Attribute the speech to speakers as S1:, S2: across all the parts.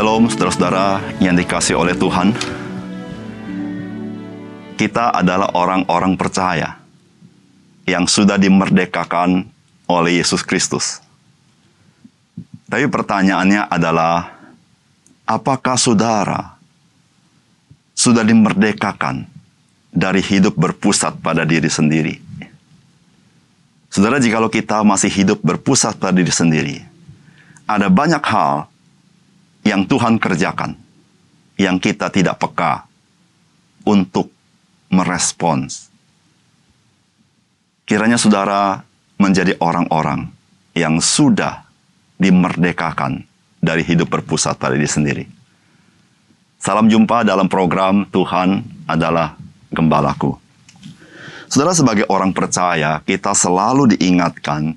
S1: Shalom saudara-saudara yang dikasih oleh Tuhan. Kita adalah orang-orang percaya yang sudah dimerdekakan oleh Yesus Kristus. Tapi pertanyaannya adalah, apakah saudara sudah dimerdekakan dari hidup berpusat pada diri sendiri? Saudara, jikalau kita masih hidup berpusat pada diri sendiri, ada banyak hal yang Tuhan kerjakan yang kita tidak peka untuk merespons. Kiranya saudara menjadi orang-orang yang sudah dimerdekakan dari hidup berpusat pada diri sendiri. Salam jumpa dalam program Tuhan adalah Gembalaku. Saudara sebagai orang percaya, kita selalu diingatkan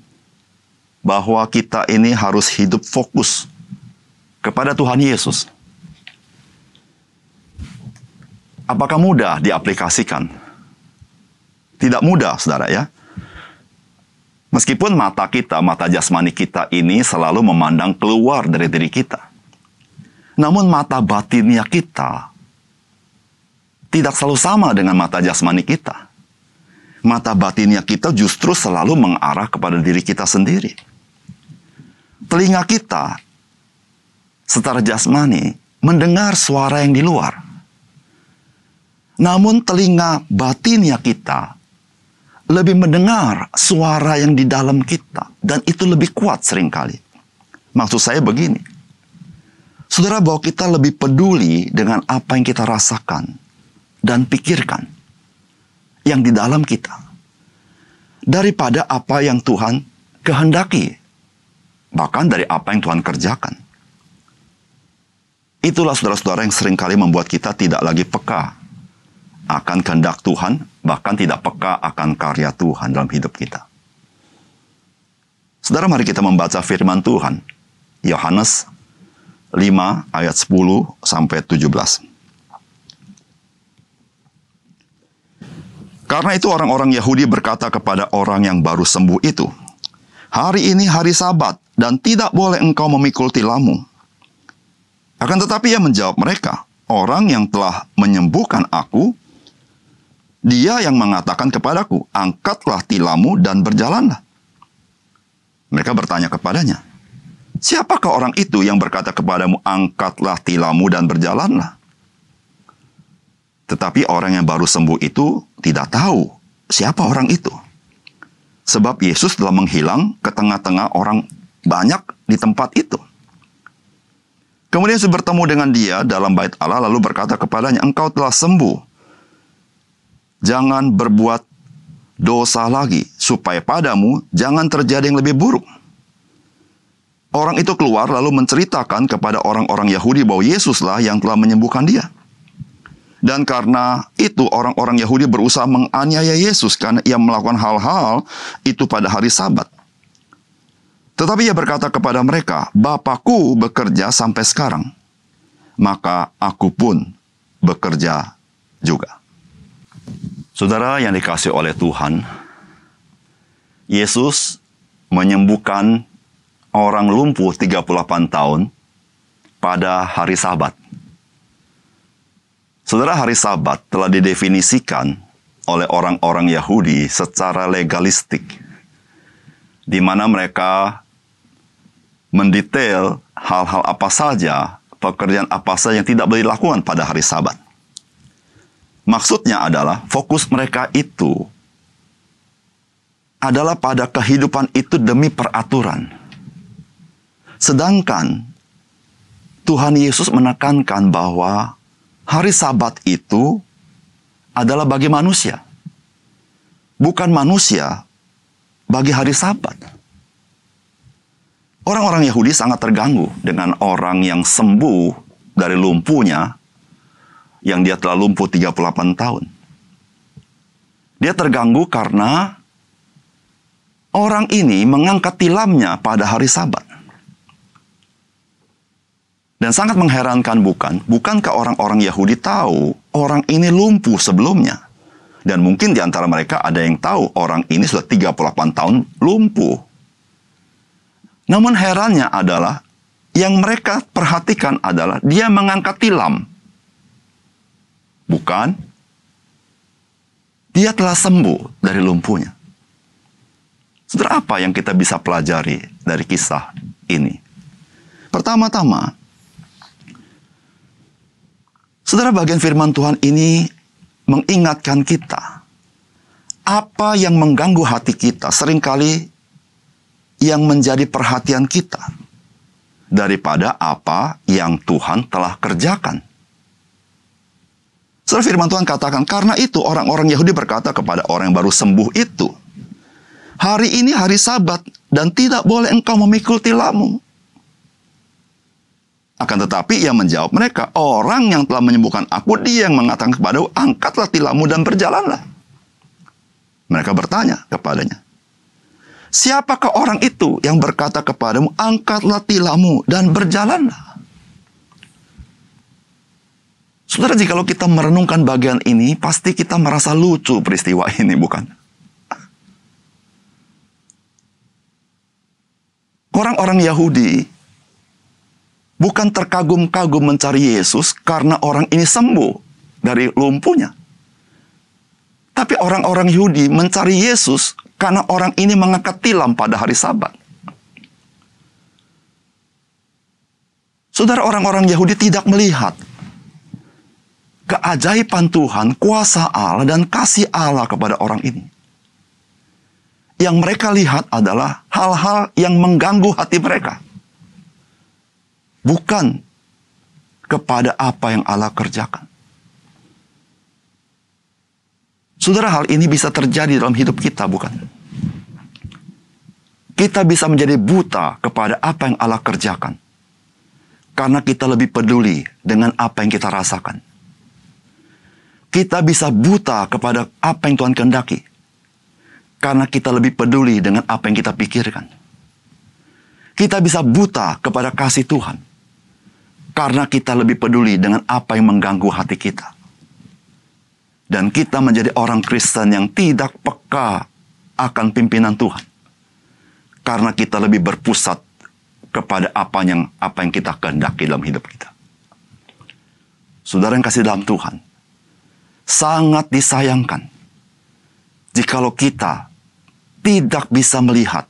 S1: bahwa kita ini harus hidup fokus kepada Tuhan Yesus. Apakah mudah diaplikasikan? Tidak mudah, saudara ya. Meskipun mata kita, mata jasmani kita ini selalu memandang keluar dari diri kita. Namun mata batinnya kita tidak selalu sama dengan mata jasmani kita. Mata batinnya kita justru selalu mengarah kepada diri kita sendiri. Telinga kita secara jasmani mendengar suara yang di luar. Namun telinga batinnya kita lebih mendengar suara yang di dalam kita dan itu lebih kuat sering kali. Maksud saya begini. Saudara bahwa kita lebih peduli dengan apa yang kita rasakan dan pikirkan yang di dalam kita daripada apa yang Tuhan kehendaki bahkan dari apa yang Tuhan kerjakan. Itulah saudara-saudara yang sering kali membuat kita tidak lagi peka akan kehendak Tuhan, bahkan tidak peka akan karya Tuhan dalam hidup kita. Saudara, mari kita membaca firman Tuhan. Yohanes 5 ayat 10 sampai 17. Karena itu orang-orang Yahudi berkata kepada orang yang baru sembuh itu, Hari ini hari sabat dan tidak boleh engkau memikul tilammu. Akan tetapi ia menjawab mereka, orang yang telah menyembuhkan aku dia yang mengatakan kepadaku, angkatlah tilammu dan berjalanlah. Mereka bertanya kepadanya, siapakah orang itu yang berkata kepadamu, angkatlah tilammu dan berjalanlah? Tetapi orang yang baru sembuh itu tidak tahu siapa orang itu. Sebab Yesus telah menghilang ke tengah-tengah orang banyak di tempat itu. Kemudian Yesus bertemu dengan dia dalam bait Allah lalu berkata kepadanya, engkau telah sembuh jangan berbuat dosa lagi, supaya padamu jangan terjadi yang lebih buruk. Orang itu keluar lalu menceritakan kepada orang-orang Yahudi bahwa Yesuslah yang telah menyembuhkan dia. Dan karena itu orang-orang Yahudi berusaha menganiaya Yesus karena ia melakukan hal-hal itu pada hari sabat. Tetapi ia berkata kepada mereka, Bapakku bekerja sampai sekarang, maka aku pun bekerja juga. Saudara yang dikasih oleh Tuhan, Yesus menyembuhkan orang lumpuh 38 tahun pada hari Sabat. Saudara, hari Sabat telah didefinisikan oleh orang-orang Yahudi secara legalistik, di mana mereka mendetail hal-hal apa saja, pekerjaan apa saja yang tidak boleh dilakukan pada hari Sabat. Maksudnya adalah fokus mereka itu adalah pada kehidupan itu demi peraturan. Sedangkan Tuhan Yesus menekankan bahwa hari Sabat itu adalah bagi manusia. Bukan manusia bagi hari Sabat. Orang-orang Yahudi sangat terganggu dengan orang yang sembuh dari lumpuhnya yang dia telah lumpuh 38 tahun. Dia terganggu karena orang ini mengangkat tilamnya pada hari sabat. Dan sangat mengherankan bukan? Bukankah orang-orang Yahudi tahu orang ini lumpuh sebelumnya? Dan mungkin di antara mereka ada yang tahu orang ini sudah 38 tahun lumpuh. Namun herannya adalah yang mereka perhatikan adalah dia mengangkat tilam. Bukan. Dia telah sembuh dari lumpuhnya. Saudara, apa yang kita bisa pelajari dari kisah ini? Pertama-tama, saudara bagian firman Tuhan ini mengingatkan kita apa yang mengganggu hati kita sering kali yang menjadi perhatian kita daripada apa yang Tuhan telah kerjakan. Saudara firman Tuhan katakan, karena itu orang-orang Yahudi berkata kepada orang yang baru sembuh itu, Hari ini hari sabat dan tidak boleh engkau memikul tilammu. Akan tetapi ia menjawab mereka, orang yang telah menyembuhkan aku, dia yang mengatakan kepada angkatlah tilammu dan berjalanlah. Mereka bertanya kepadanya, Siapakah orang itu yang berkata kepadamu, angkatlah tilammu dan berjalanlah? Saudara, jika kita merenungkan bagian ini, pasti kita merasa lucu peristiwa ini, bukan? Orang-orang Yahudi bukan terkagum-kagum mencari Yesus karena orang ini sembuh dari lumpuhnya. Tapi orang-orang Yahudi mencari Yesus karena orang ini mengangkat tilam pada hari Sabat. Saudara orang-orang Yahudi tidak melihat keajaiban Tuhan, kuasa Allah dan kasih Allah kepada orang ini. Yang mereka lihat adalah hal-hal yang mengganggu hati mereka. Bukan kepada apa yang Allah kerjakan. Saudara, hal ini bisa terjadi dalam hidup kita, bukan? Kita bisa menjadi buta kepada apa yang Allah kerjakan. Karena kita lebih peduli dengan apa yang kita rasakan. Kita bisa buta kepada apa yang Tuhan kehendaki. Karena kita lebih peduli dengan apa yang kita pikirkan. Kita bisa buta kepada kasih Tuhan. Karena kita lebih peduli dengan apa yang mengganggu hati kita dan kita menjadi orang Kristen yang tidak peka akan pimpinan Tuhan. Karena kita lebih berpusat kepada apa yang apa yang kita kehendaki dalam hidup kita. Saudara yang kasih dalam Tuhan, sangat disayangkan jikalau kita tidak bisa melihat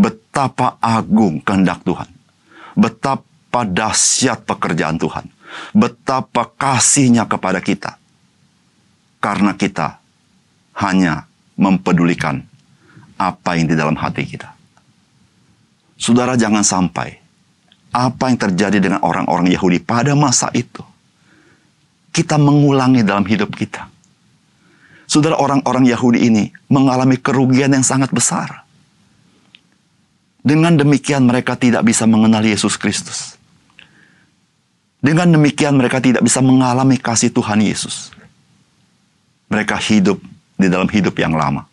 S1: betapa agung kehendak Tuhan, betapa dahsyat pekerjaan Tuhan, betapa kasihnya kepada kita, karena kita hanya mempedulikan apa yang di dalam hati kita. Saudara jangan sampai apa yang terjadi dengan orang-orang Yahudi pada masa itu kita mengulangi dalam hidup kita. Saudara orang-orang Yahudi ini mengalami kerugian yang sangat besar. Dengan demikian mereka tidak bisa mengenal Yesus Kristus. Dengan demikian mereka tidak bisa mengalami kasih Tuhan Yesus mereka hidup di dalam hidup yang lama.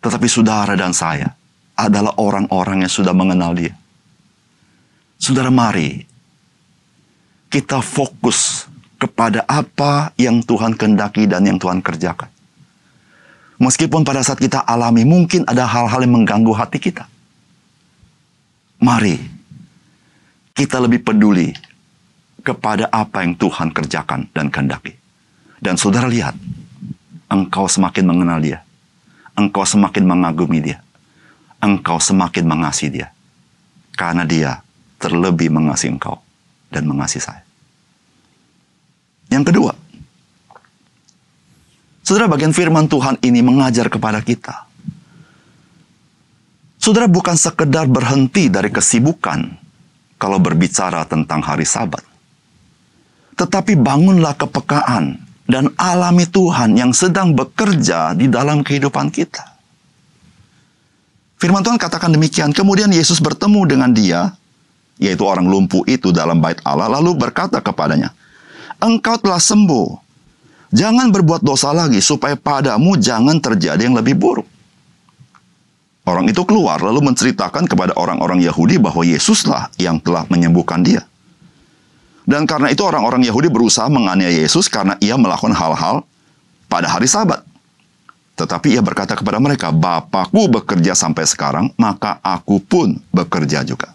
S1: Tetapi saudara dan saya adalah orang-orang yang sudah mengenal dia. Saudara mari kita fokus kepada apa yang Tuhan kendaki dan yang Tuhan kerjakan. Meskipun pada saat kita alami mungkin ada hal-hal yang mengganggu hati kita. Mari kita lebih peduli kepada apa yang Tuhan kerjakan dan kehendaki. Dan saudara lihat, engkau semakin mengenal dia. Engkau semakin mengagumi dia. Engkau semakin mengasihi dia. Karena dia terlebih mengasihi engkau dan mengasihi saya. Yang kedua, saudara bagian firman Tuhan ini mengajar kepada kita. Saudara bukan sekedar berhenti dari kesibukan kalau berbicara tentang hari sabat. Tetapi bangunlah kepekaan dan alami Tuhan yang sedang bekerja di dalam kehidupan kita. Firman Tuhan katakan demikian. Kemudian Yesus bertemu dengan dia, yaitu orang lumpuh itu dalam bait Allah, lalu berkata kepadanya, Engkau telah sembuh. Jangan berbuat dosa lagi, supaya padamu jangan terjadi yang lebih buruk. Orang itu keluar lalu menceritakan kepada orang-orang Yahudi bahwa Yesuslah yang telah menyembuhkan dia. Dan karena itu orang-orang Yahudi berusaha menganiaya Yesus karena ia melakukan hal-hal pada hari sabat. Tetapi ia berkata kepada mereka, Bapakku bekerja sampai sekarang, maka aku pun bekerja juga.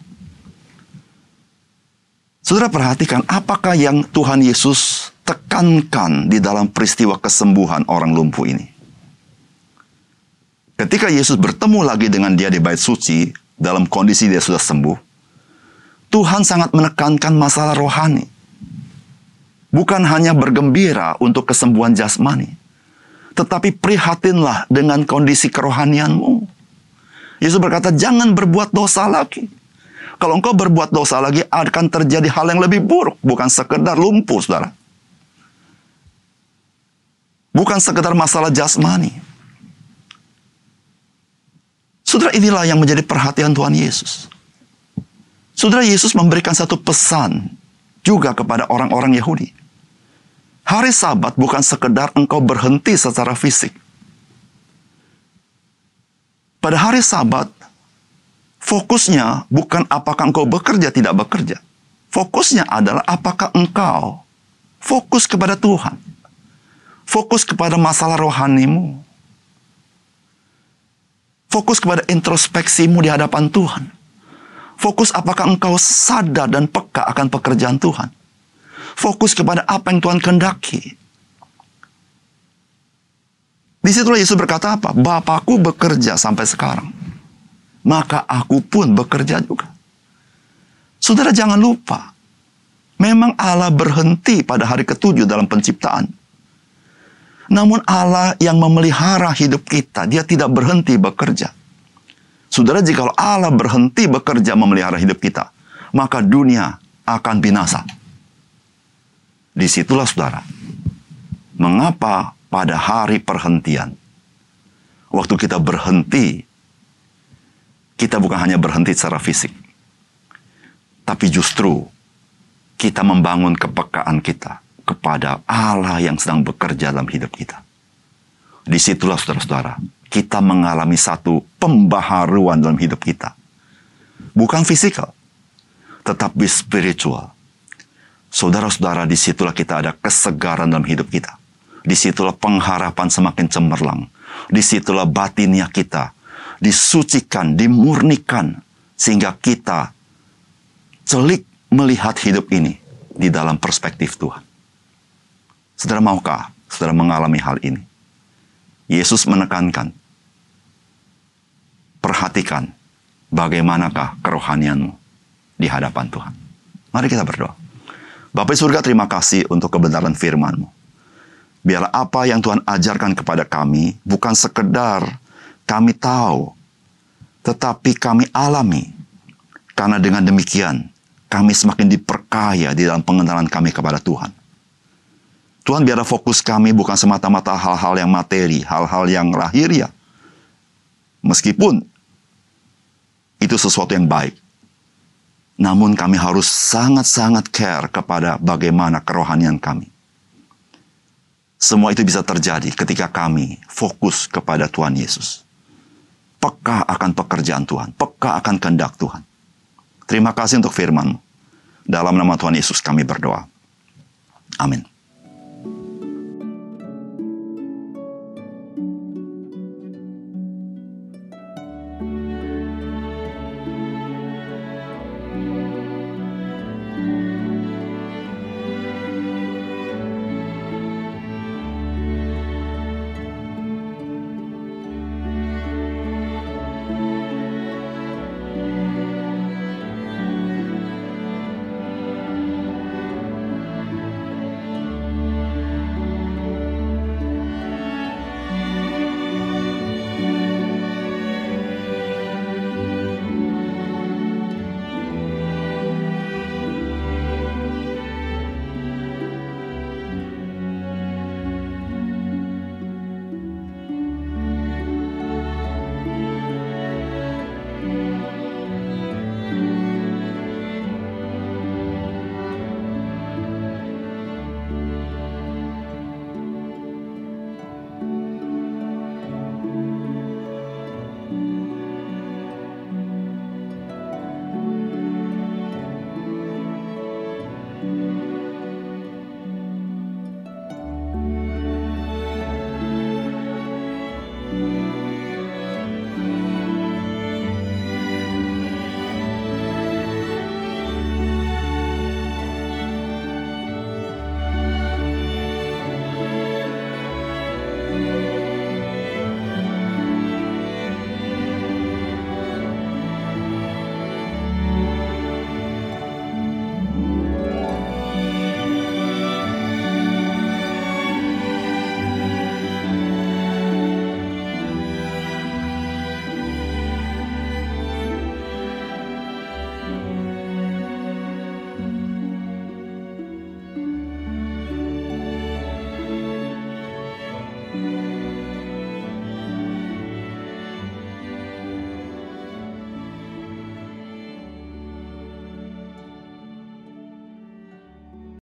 S1: Saudara perhatikan apakah yang Tuhan Yesus tekankan di dalam peristiwa kesembuhan orang lumpuh ini. Ketika Yesus bertemu lagi dengan dia di bait suci dalam kondisi dia sudah sembuh, Tuhan sangat menekankan masalah rohani. Bukan hanya bergembira untuk kesembuhan jasmani, tetapi prihatinlah dengan kondisi kerohanianmu. Yesus berkata, "Jangan berbuat dosa lagi." Kalau engkau berbuat dosa lagi, akan terjadi hal yang lebih buruk. Bukan sekedar lumpuh, saudara. Bukan sekedar masalah jasmani. Saudara, inilah yang menjadi perhatian Tuhan Yesus. Saudara, Yesus memberikan satu pesan juga kepada orang-orang Yahudi. Hari Sabat bukan sekedar engkau berhenti secara fisik. Pada hari Sabat, fokusnya bukan apakah engkau bekerja tidak bekerja. Fokusnya adalah apakah engkau fokus kepada Tuhan. Fokus kepada masalah rohanimu. Fokus kepada introspeksimu di hadapan Tuhan. Fokus apakah engkau sadar dan peka akan pekerjaan Tuhan. Fokus kepada apa yang Tuhan kehendaki. Di situlah Yesus berkata apa? Bapakku bekerja sampai sekarang maka aku pun bekerja juga. Saudara jangan lupa, memang Allah berhenti pada hari ketujuh dalam penciptaan. Namun Allah yang memelihara hidup kita, dia tidak berhenti bekerja. Saudara, jika Allah berhenti bekerja memelihara hidup kita, maka dunia akan binasa. Di situlah saudara, mengapa pada hari perhentian, waktu kita berhenti kita bukan hanya berhenti secara fisik, tapi justru kita membangun kepekaan kita kepada Allah yang sedang bekerja dalam hidup kita. Di situlah saudara-saudara, kita mengalami satu pembaharuan dalam hidup kita. Bukan fisikal, tetapi spiritual. Saudara-saudara, di situlah kita ada kesegaran dalam hidup kita. Di situlah pengharapan semakin cemerlang. Di situlah batinnya kita disucikan, dimurnikan, sehingga kita celik melihat hidup ini di dalam perspektif Tuhan. Saudara maukah saudara mengalami hal ini? Yesus menekankan, perhatikan bagaimanakah kerohanianmu di hadapan Tuhan. Mari kita berdoa. Bapak surga terima kasih untuk kebenaran firman-Mu. Biarlah apa yang Tuhan ajarkan kepada kami bukan sekedar kami tahu, tetapi kami alami. Karena dengan demikian, kami semakin diperkaya di dalam pengenalan kami kepada Tuhan. Tuhan biarlah fokus kami bukan semata-mata hal-hal yang materi, hal-hal yang lahir ya. Meskipun itu sesuatu yang baik. Namun kami harus sangat-sangat care kepada bagaimana kerohanian kami. Semua itu bisa terjadi ketika kami fokus kepada Tuhan Yesus peka akan pekerjaan Tuhan, peka akan kehendak Tuhan. Terima kasih untuk firman. Dalam nama Tuhan Yesus kami berdoa. Amin.